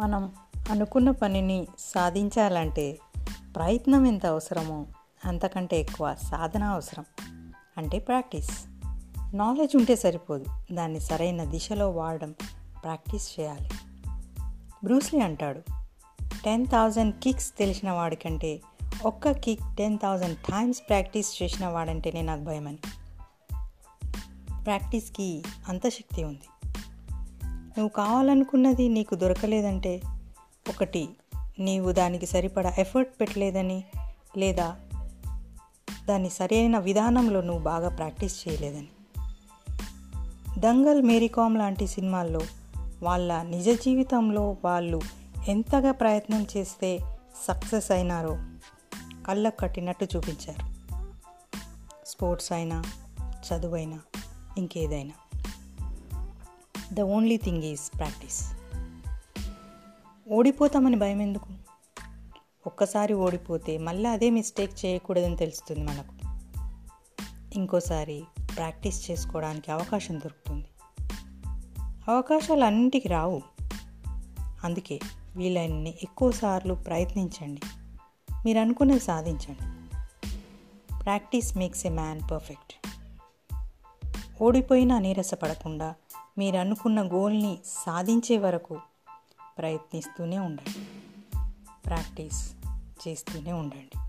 మనం అనుకున్న పనిని సాధించాలంటే ప్రయత్నం ఎంత అవసరమో అంతకంటే ఎక్కువ సాధన అవసరం. అంటే ప్రాక్టీస్. నాలెడ్జ్ ఉంటే సరిపోదు. దాన్ని సరైన దిశలో వాడడం ప్రాక్టీస్ చేయాలి. బ్రూస్లీ అంటాడు. టెన్ థౌజండ్ కిక్స్ తెలిసిన వాడికంటే ఒక్క kick ten thousand times practice చేసిన వాడంటేనే నాకు భయమని. ప్రాక్టీస్కి అంత శక్తి ఉంది. నువ్వు కావాలనుకున్నది నీకు దొరకలేదంటే ఒకటి నీవు దానికి సరిపడా ఎఫర్ట్ పెట్టలేదని లేదా దాన్ని సరైన విధానంలో నువ్వు బాగా ప్రాక్టీస్ చేయలేదని. దంగల్ మేరీకామ్ లాంటి సినిమాల్లో వాళ్ళ నిజ జీవితంలో వాళ్ళు ఎంతగా ప్రయత్నం చేస్తే సక్సెస్ అయినారో కళ్ళకు కట్టినట్టు చూపించారు. స్పోర్ట్స్ అయినా చదువైనా ఇంకేదైనా. The only thing is practice. ఓడిపోతామని భయం ఎందుకు? ఒక్కసారి ఓడిపోతే మళ్ళీ అదే మిస్టేక్ చేయకూడదని తెలుస్తుంది మనకు. ఇంకోసారి ప్రాక్టీస్ చేసుకోవడానికి అవకాశం దొరుకుతుంది. అవకాశాలు అన్నింటికి రావు. అందుకే వీలైనన్ని ఎక్కువసార్లు ప్రయత్నించండి. మీరు అనుకున్నది సాధించండి. Practice makes a man perfect. ఓడిపోయినా నీరసపడకుండా మీరు అనుకున్న గోల్ని సాధించే వరకు ప్రయత్నిస్తూనే ఉండండి. ప్రాక్టీస్ చేస్తూనే ఉండండి.